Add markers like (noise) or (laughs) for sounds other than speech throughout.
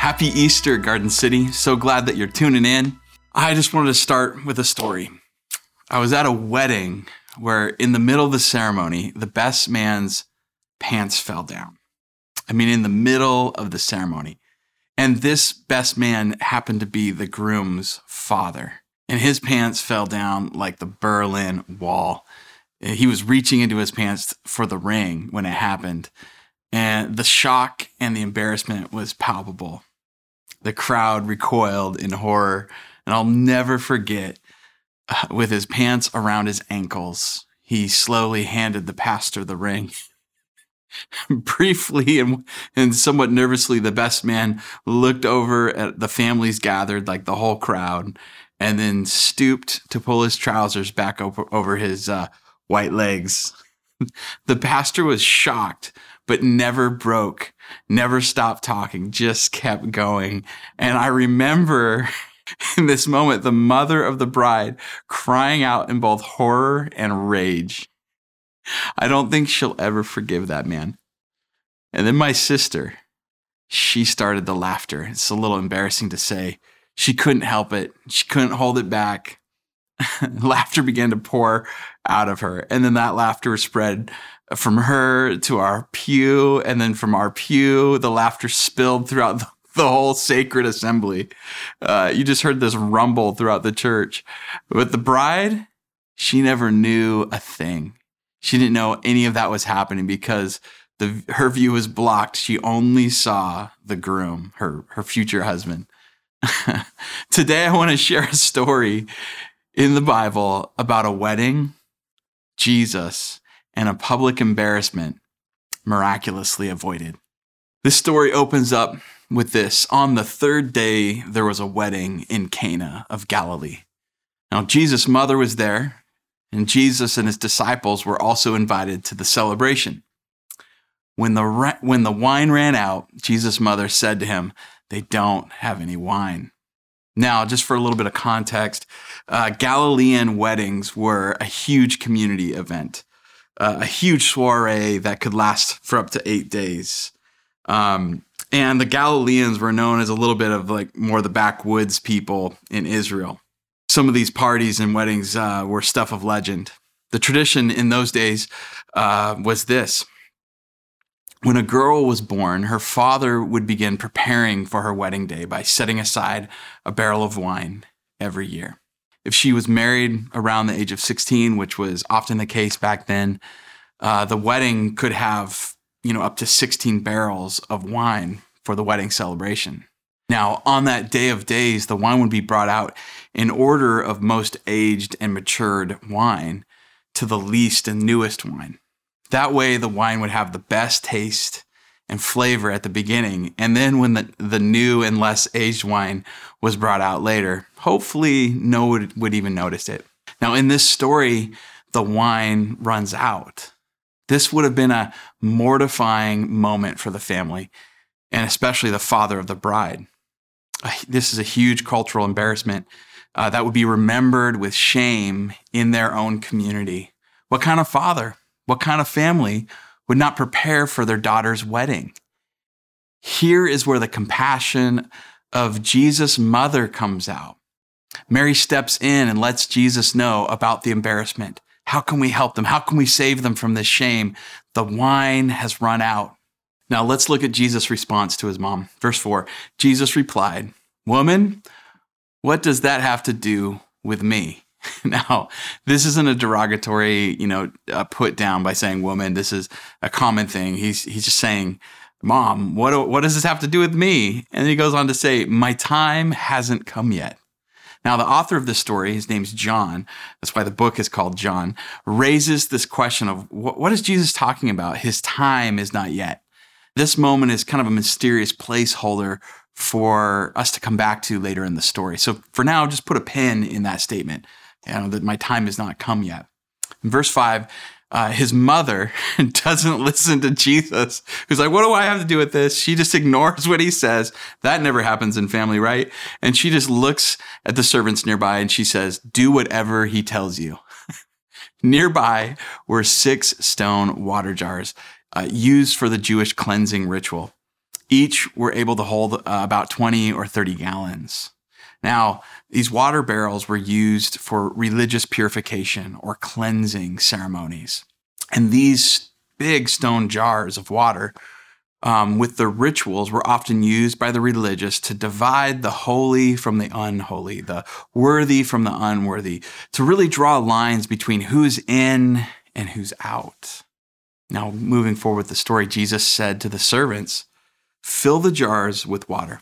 Happy Easter, Garden City. So glad that you're tuning in. I just wanted to start with a story. I was at a wedding where, in the middle of the ceremony, the best man's pants fell down. I mean, in the middle of the ceremony. And this best man happened to be the groom's father. And his pants fell down like the Berlin Wall. He was reaching into his pants for the ring when it happened. And the shock and the embarrassment was palpable. The crowd recoiled in horror. And I'll never forget, uh, with his pants around his ankles, he slowly handed the pastor the ring. (laughs) Briefly and, and somewhat nervously, the best man looked over at the families gathered, like the whole crowd, and then stooped to pull his trousers back over, over his uh, white legs. (laughs) the pastor was shocked, but never broke, never stopped talking, just kept going. And I remember (laughs) in this moment the mother of the bride crying out in both horror and rage. I don't think she'll ever forgive that man. And then my sister, she started the laughter. It's a little embarrassing to say. She couldn't help it, she couldn't hold it back. (laughs) laughter began to pour out of her. And then that laughter spread from her to our pew. And then from our pew, the laughter spilled throughout the, the whole sacred assembly. Uh, you just heard this rumble throughout the church. But the bride, she never knew a thing. She didn't know any of that was happening because the her view was blocked. She only saw the groom, her her future husband. (laughs) Today I want to share a story in the Bible about a wedding, Jesus, and a public embarrassment miraculously avoided. This story opens up with this. On the third day, there was a wedding in Cana of Galilee. Now, Jesus' mother was there, and Jesus and his disciples were also invited to the celebration. When the, when the wine ran out, Jesus' mother said to him, They don't have any wine. Now, just for a little bit of context, uh, Galilean weddings were a huge community event, uh, a huge soiree that could last for up to eight days. Um, and the Galileans were known as a little bit of like more the backwoods people in Israel some of these parties and weddings uh, were stuff of legend. The tradition in those days uh, was this. When a girl was born, her father would begin preparing for her wedding day by setting aside a barrel of wine every year. If she was married around the age of 16, which was often the case back then, uh, the wedding could have, you know, up to 16 barrels of wine for the wedding celebration. Now, on that day of days, the wine would be brought out in order of most aged and matured wine to the least and newest wine. That way, the wine would have the best taste and flavor at the beginning. And then, when the, the new and less aged wine was brought out later, hopefully, no one would, would even notice it. Now, in this story, the wine runs out. This would have been a mortifying moment for the family, and especially the father of the bride this is a huge cultural embarrassment uh, that would be remembered with shame in their own community. What kind of father, what kind of family would not prepare for their daughter's wedding? Here is where the compassion of Jesus' mother comes out. Mary steps in and lets Jesus know about the embarrassment. How can we help them? How can we save them from this shame? The wine has run out. Now let's look at Jesus' response to his mom. Verse 4 Jesus replied, Woman, what does that have to do with me? (laughs) Now, this isn't a derogatory, you know, uh, put down by saying woman. This is a common thing. He's he's just saying, "Mom, what what does this have to do with me?" And he goes on to say, "My time hasn't come yet." Now, the author of this story, his name's John. That's why the book is called John. Raises this question of what, what is Jesus talking about? His time is not yet. This moment is kind of a mysterious placeholder for us to come back to later in the story. So for now, just put a pin in that statement. You know, that my time has not come yet. In verse 5, uh, his mother (laughs) doesn't listen to Jesus, who's like, What do I have to do with this? She just ignores what he says. That never happens in family, right? And she just looks at the servants nearby and she says, Do whatever he tells you. (laughs) nearby were six stone water jars uh, used for the Jewish cleansing ritual. Each were able to hold uh, about 20 or 30 gallons. Now, these water barrels were used for religious purification or cleansing ceremonies. And these big stone jars of water um, with the rituals were often used by the religious to divide the holy from the unholy, the worthy from the unworthy, to really draw lines between who's in and who's out. Now, moving forward with the story, Jesus said to the servants, Fill the jars with water.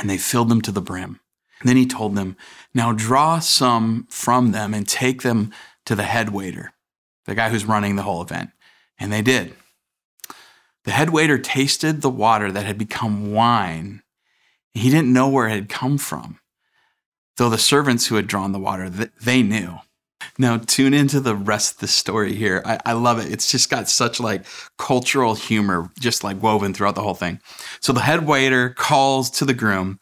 And they filled them to the brim. And then he told them, Now draw some from them and take them to the head waiter, the guy who's running the whole event. And they did. The head waiter tasted the water that had become wine. He didn't know where it had come from, though the servants who had drawn the water, they knew. Now tune into the rest of the story here. I, I, love it. It's just got such like cultural humor, just like woven throughout the whole thing. So the head waiter calls to the groom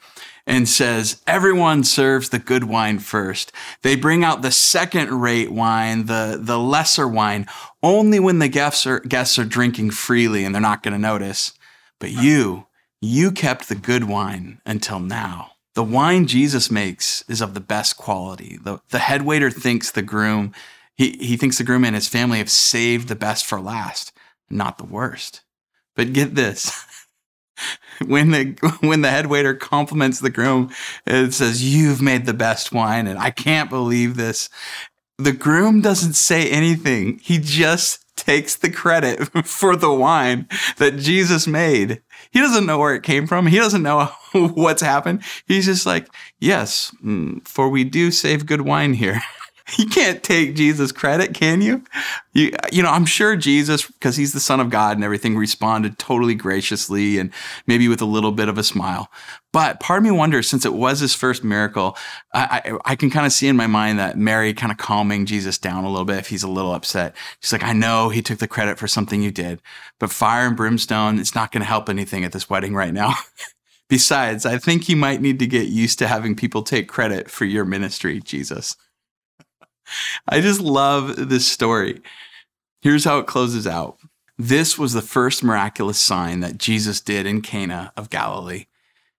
and says, Everyone serves the good wine first. They bring out the second rate wine, the, the lesser wine, only when the guests are, guests are drinking freely and they're not going to notice. But you, you kept the good wine until now. The wine Jesus makes is of the best quality. The, the head waiter thinks the groom, he, he thinks the groom and his family have saved the best for last, not the worst. But get this. (laughs) when the when the head waiter compliments the groom, it says, You've made the best wine, and I can't believe this. The groom doesn't say anything. He just takes the credit (laughs) for the wine that Jesus made. He doesn't know where it came from. He doesn't know (laughs) what's happened. He's just like, yes, mm, for we do save good wine here. (laughs) (laughs) you can't take Jesus credit, can you? You, you know, I'm sure Jesus, because he's the Son of God and everything, responded totally graciously and maybe with a little bit of a smile. But part of me wonders, since it was his first miracle, I, I, I can kind of see in my mind that Mary kind of calming Jesus down a little bit if he's a little upset. She's like, I know he took the credit for something you did, but fire and brimstone, it's not going to help anything at this wedding right now. (laughs) Besides, I think you might need to get used to having people take credit for your ministry, Jesus. (laughs) I just love this story. Here's how it closes out. This was the first miraculous sign that Jesus did in Cana of Galilee,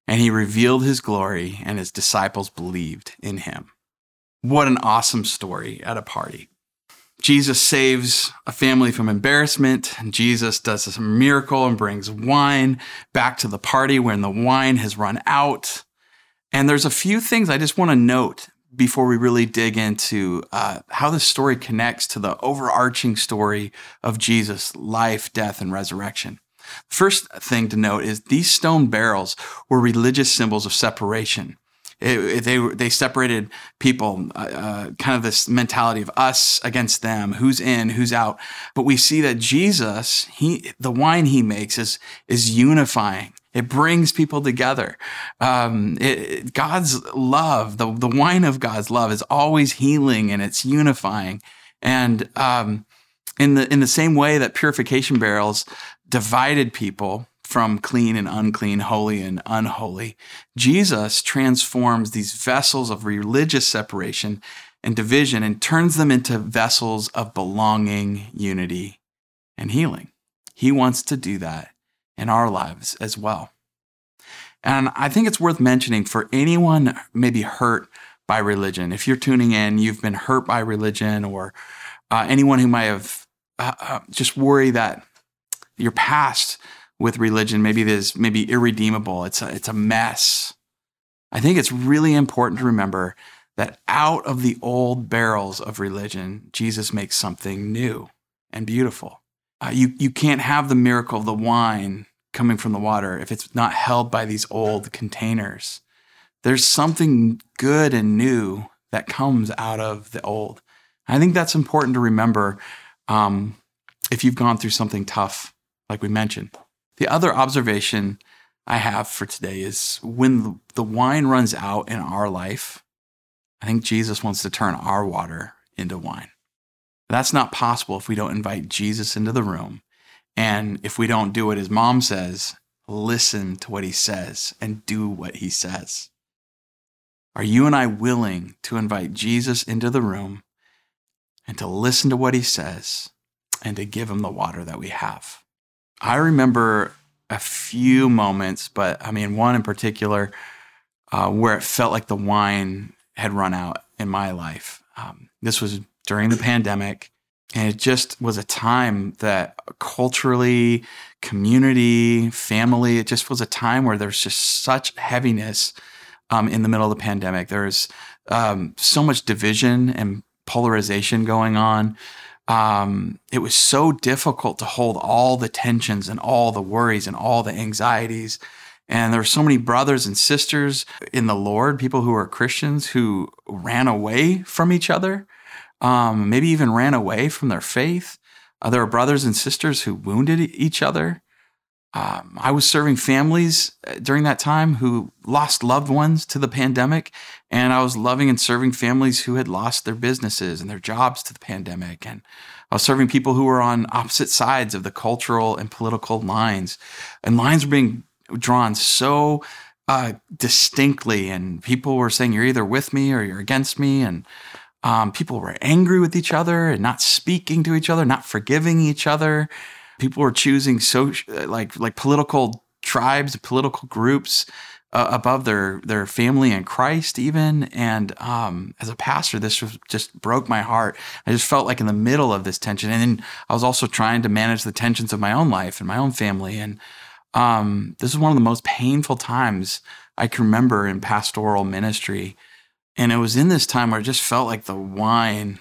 and he revealed his glory, and his disciples believed in him. What an awesome story at a party. Jesus saves a family from embarrassment. Jesus does a miracle and brings wine back to the party when the wine has run out. And there's a few things I just want to note before we really dig into uh, how this story connects to the overarching story of Jesus' life, death, and resurrection. First thing to note is these stone barrels were religious symbols of separation. It, they they separated people, uh, uh, kind of this mentality of us against them, who's in, who's out. But we see that Jesus, he the wine he makes is is unifying. It brings people together. Um, it, God's love, the, the wine of God's love, is always healing and it's unifying. And um, in the in the same way that purification barrels divided people from clean and unclean, holy and unholy, Jesus transforms these vessels of religious separation and division and turns them into vessels of belonging, unity, and healing. He wants to do that in our lives as well. And I think it's worth mentioning for anyone maybe hurt by religion. If you're tuning in, you've been hurt by religion, or uh, anyone who might have uh, uh, just worry that your past with religion maybe is maybe irredeemable. It's a, it's a mess. I think it's really important to remember that out of the old barrels of religion, Jesus makes something new and beautiful. Uh, you, you can't have the miracle of the wine coming from the water if it's not held by these old containers. There's something good and new that comes out of the old. I think that's important to remember um, if you've gone through something tough, like we mentioned. The other observation I have for today is when the wine runs out in our life, I think Jesus wants to turn our water into wine. That's not possible if we don't invite Jesus into the room. And if we don't do what his mom says, listen to what he says and do what he says. Are you and I willing to invite Jesus into the room and to listen to what he says and to give him the water that we have? I remember a few moments, but I mean, one in particular uh, where it felt like the wine had run out in my life. Um, this was during the pandemic. And it just was a time that culturally, community, family, it just was a time where there's just such heaviness um, in the middle of the pandemic. There's um, so much division and polarization going on. Um, it was so difficult to hold all the tensions and all the worries and all the anxieties. And there were so many brothers and sisters in the Lord, people who were Christians who ran away from each other, um, maybe even ran away from their faith. Uh, there were brothers and sisters who wounded each other. Um, I was serving families uh, during that time who lost loved ones to the pandemic, and I was loving and serving families who had lost their businesses and their jobs to the pandemic. And I was serving people who were on opposite sides of the cultural and political lines, and lines were being drawn so uh, distinctly, and people were saying, "You're either with me or you're against me," and um, people were angry with each other and not speaking to each other, not forgiving each other people were choosing so like like political tribes, political groups uh, above their their family and Christ even. And um, as a pastor, this was, just broke my heart. I just felt like in the middle of this tension, and then I was also trying to manage the tensions of my own life and my own family. And um, this is one of the most painful times I can remember in pastoral ministry. And it was in this time where it just felt like the wine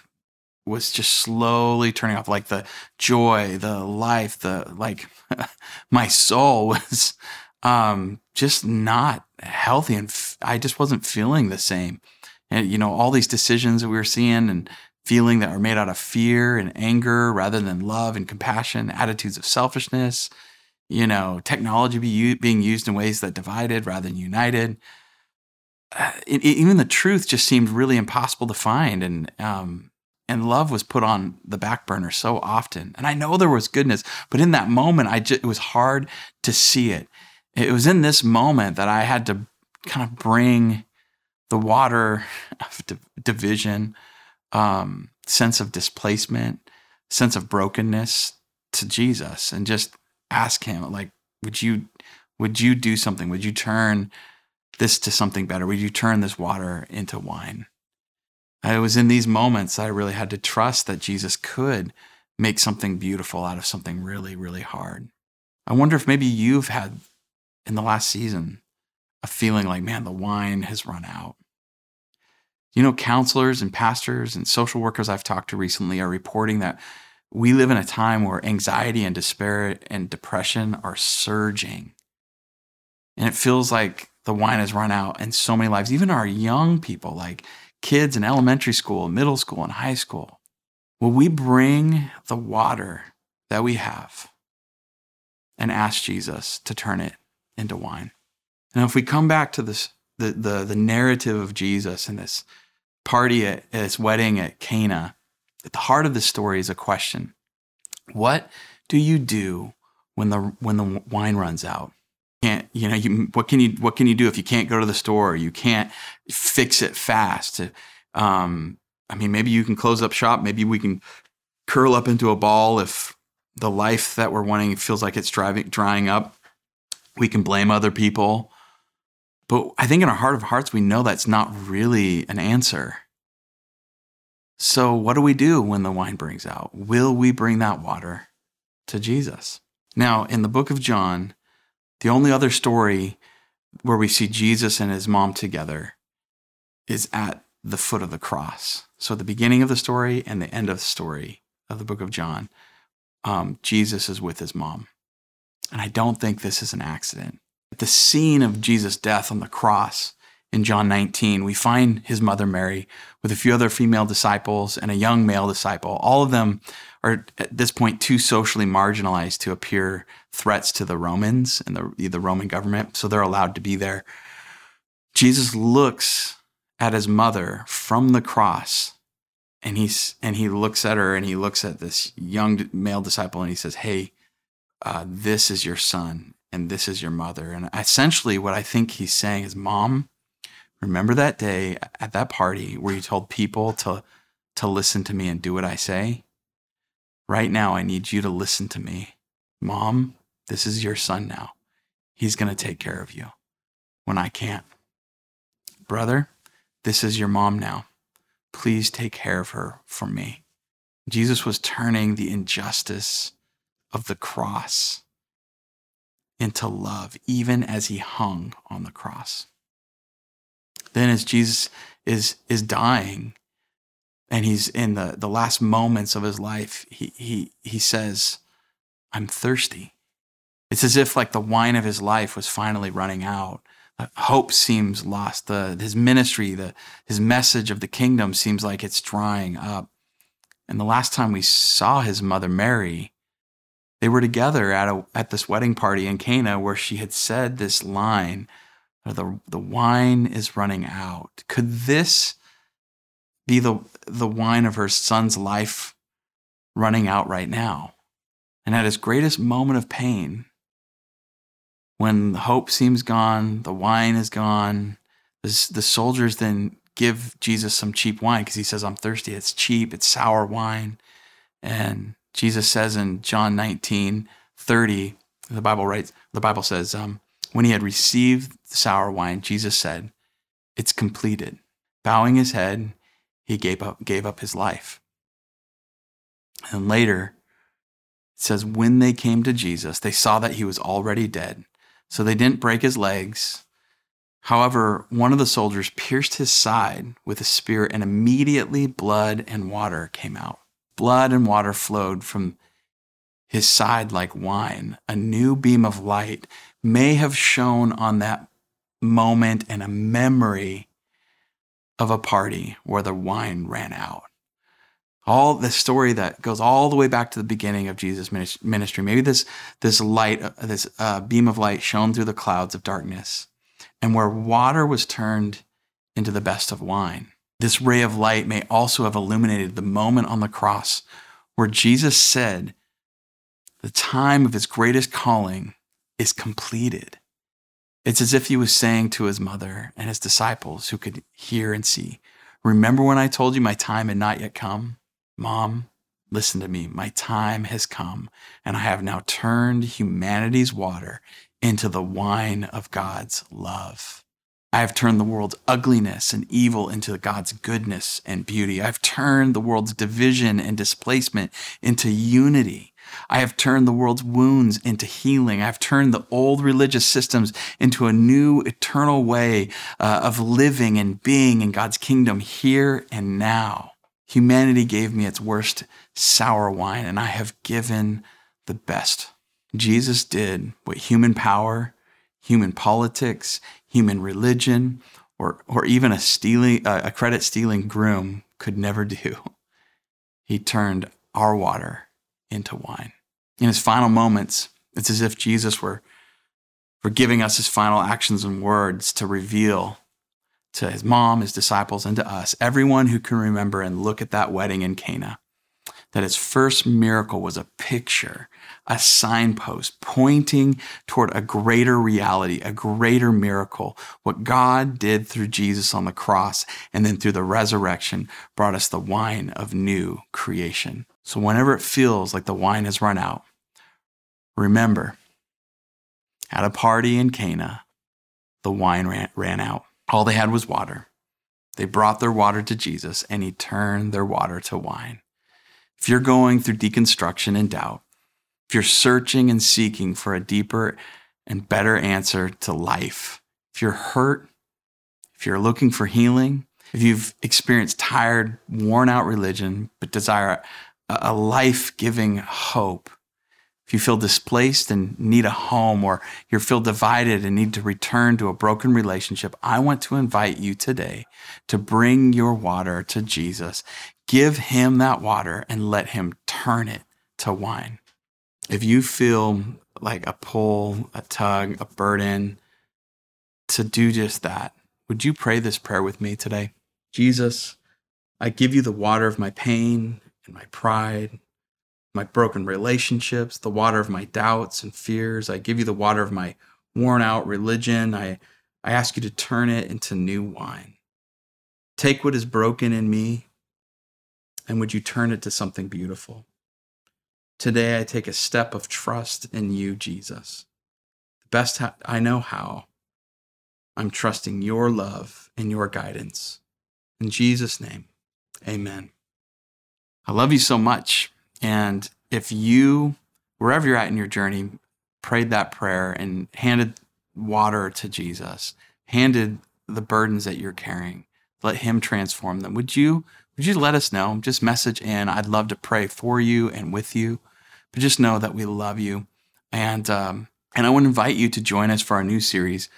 was just slowly turning off like the joy the life the like (laughs) my soul was um just not healthy and f- i just wasn't feeling the same. And you know all these decisions that we were seeing and feeling that were made out of fear and anger rather than love and compassion attitudes of selfishness you know technology be u- being used in ways that divided rather than united uh, it, it, even the truth just seemed really impossible to find and um, and love was put on the back burner so often. And I know there was goodness, but in that moment, I just, it was hard to see it. It was in this moment that I had to kind of bring the water (laughs) of division, um, sense of displacement, sense of brokenness to Jesus, and just ask Him, like, would you, would you do something? Would you turn this to something better? Would you turn this water into wine? It was in these moments I really had to trust that Jesus could make something beautiful out of something really, really hard. I wonder if maybe you've had in the last season a feeling like, man, the wine has run out. You know, counselors and pastors and social workers I've talked to recently are reporting that we live in a time where anxiety and despair and depression are surging. And it feels like the wine has run out in so many lives, even our young people, like kids in elementary school, middle school, and high school? Will we bring the water that we have and ask Jesus to turn it into wine? Now, if we come back to this, the, the, the narrative of Jesus and this party at, at this wedding at Cana, at the heart of the story is a question. What do you do when the, when the wine runs out? Can't you know you what can you what can you do if you can't go to the store? You can't fix it fast. Um, i mean maybe you can close up shop. Maybe we can curl up into a ball if the life that we're wanting feels like it's driving drying up. We can blame other people. But i think in our heart of hearts we know that's not really an answer. So what do we do when the wine brings out? Will we bring that water to jesus? Now in the book of john the only other story where we see Jesus and his mom together is at the foot of the cross. So, the beginning of the story and the end of the story of the book of John, um, Jesus is with his mom. And I don't think this is an accident. The scene of Jesus' death on the cross in John 19, we find his mother Mary with a few other female disciples and a young male disciple. All of them are at this point too socially marginalized to appear threats to the Romans and the, the Roman government, so they're allowed to be there. Jesus looks at his mother from the cross and he's and he looks at her and he looks at this young male disciple and he says hey uh, this is your son and this is your mother and essentially what i think he's saying is mom remember that day at that party where you told people to to listen to me and do what i say? Right now i need you to listen to me. Mom this is your son now. He's going to take care of you when i can't. Brother this is your mom now. Please take care of her for me. Jesus was turning the injustice of the cross into love, even as he hung on the cross. Then, as Jesus is, is dying and he's in the, the last moments of his life, he, he, he says, I'm thirsty. It's as if like the wine of his life was finally running out hope seems lost. The, his ministry, the, his message of the kingdom seems like it's drying up. And the last time we saw his mother Mary, they were together at, a, at this wedding party in Cana where she had said this line, the, the wine is running out. Could this be the, the wine of her son's life running out right now? And at his greatest moment of pain, when the hope seems gone, the wine is gone, the, the soldiers then give Jesus some cheap wine because he says, I'm thirsty. It's cheap, it's sour wine. And Jesus says in John 19, 30, the Bible writes, the Bible says, um, when he had received the sour wine, Jesus said, It's completed. Bowing his head, he gave up, gave up his life. And later, it says, when they came to Jesus, they saw that he was already dead so they didn't break his legs. However, one of the soldiers pierced his side with a spear, and immediately blood and water came out. Blood and water flowed from his side like wine. A new beam of light may have shone on that moment and a memory of a party where the wine ran out all the story that goes all the way back to the beginning of Jesus' ministry. Maybe this this light, uh, this uh, beam of light, shone through the clouds of darkness, and where water was turned into the best of wine. This ray of light may also have illuminated the moment on the cross where Jesus said, "The time of his greatest calling is completed." It's as if he was saying to his mother and his disciples who could hear and see, Remember when I told you my time had not yet come? Mom, listen to me. My time has come, and I have now turned humanity's water into the wine of God's love. I have turned the world's ugliness and evil into God's goodness and beauty. I've turned the world's division and displacement into unity. I have turned the world's wounds into healing. I've turned the old religious systems into a new eternal way uh, of living and being in God's kingdom here and now. Humanity gave me its worst sour wine, and I have given the best. Jesus did what human power, human politics, human religion, or, or even a, stealing, a credit stealing groom could never do. He turned our water into wine. In his final moments, it's as if Jesus were, were giving us his final actions and words to reveal to his mom, his disciples, and to us, everyone who can remember and look at that wedding in Cana, that his first miracle was a picture, a signpost pointing toward a greater reality, a greater miracle. What God did through Jesus on the cross and then through the resurrection brought us the wine of new creation. So whenever it feels like the wine has run out, remember at a party in Cana, the wine ran, ran out. All they had was water. They brought their water to Jesus, and he turned their water to wine. If you're going through deconstruction and doubt, if you're searching and seeking for a deeper and better answer to life, if you're hurt, if you're looking for healing, if you've experienced tired, worn out religion, but desire a life giving hope, if you feel displaced and need a home, or you feel divided and need to return to a broken relationship, I want to invite you today to bring your water to Jesus. Give him that water and let him turn it to wine. If you feel like a pull, a tug, a burden to do just that, would you pray this prayer with me today? Jesus, I give you the water of my pain and my pride my broken relationships, the water of my doubts and fears. I give you the water of my worn out religion. I, I ask you to turn it into new wine. Take what is broken in me and would you turn it to something beautiful? Today, I take a step of trust in you, Jesus. The best I know how, I'm trusting your love and your guidance. In Jesus' name, amen. I love you so much. And if you, wherever you're at in your journey, prayed that prayer and handed water to Jesus, handed the burdens that you're carrying, let Him transform them. Would you? Would you let us know? Just message in. I'd love to pray for you and with you. But just know that we love you, and um, and I want to invite you to join us for our new series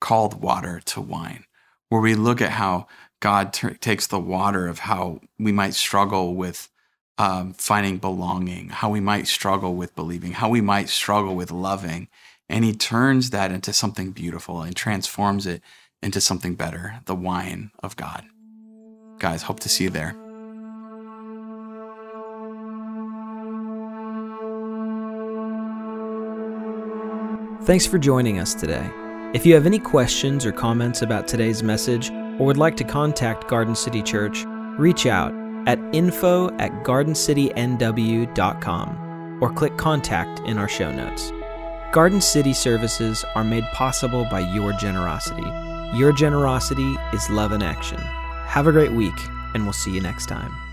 called Water to Wine, where we look at how God t- takes the water of how we might struggle with um, finding belonging, how we might struggle with believing, how we might struggle with loving. And he turns that into something beautiful and transforms it into something better the wine of God. Guys, hope to see you there. Thanks for joining us today. If you have any questions or comments about today's message or would like to contact Garden City Church, reach out at info at gardencitynw.com or click contact in our show notes. Garden City services are made possible by your generosity. Your generosity is love in action. Have a great week, and we'll see you next time.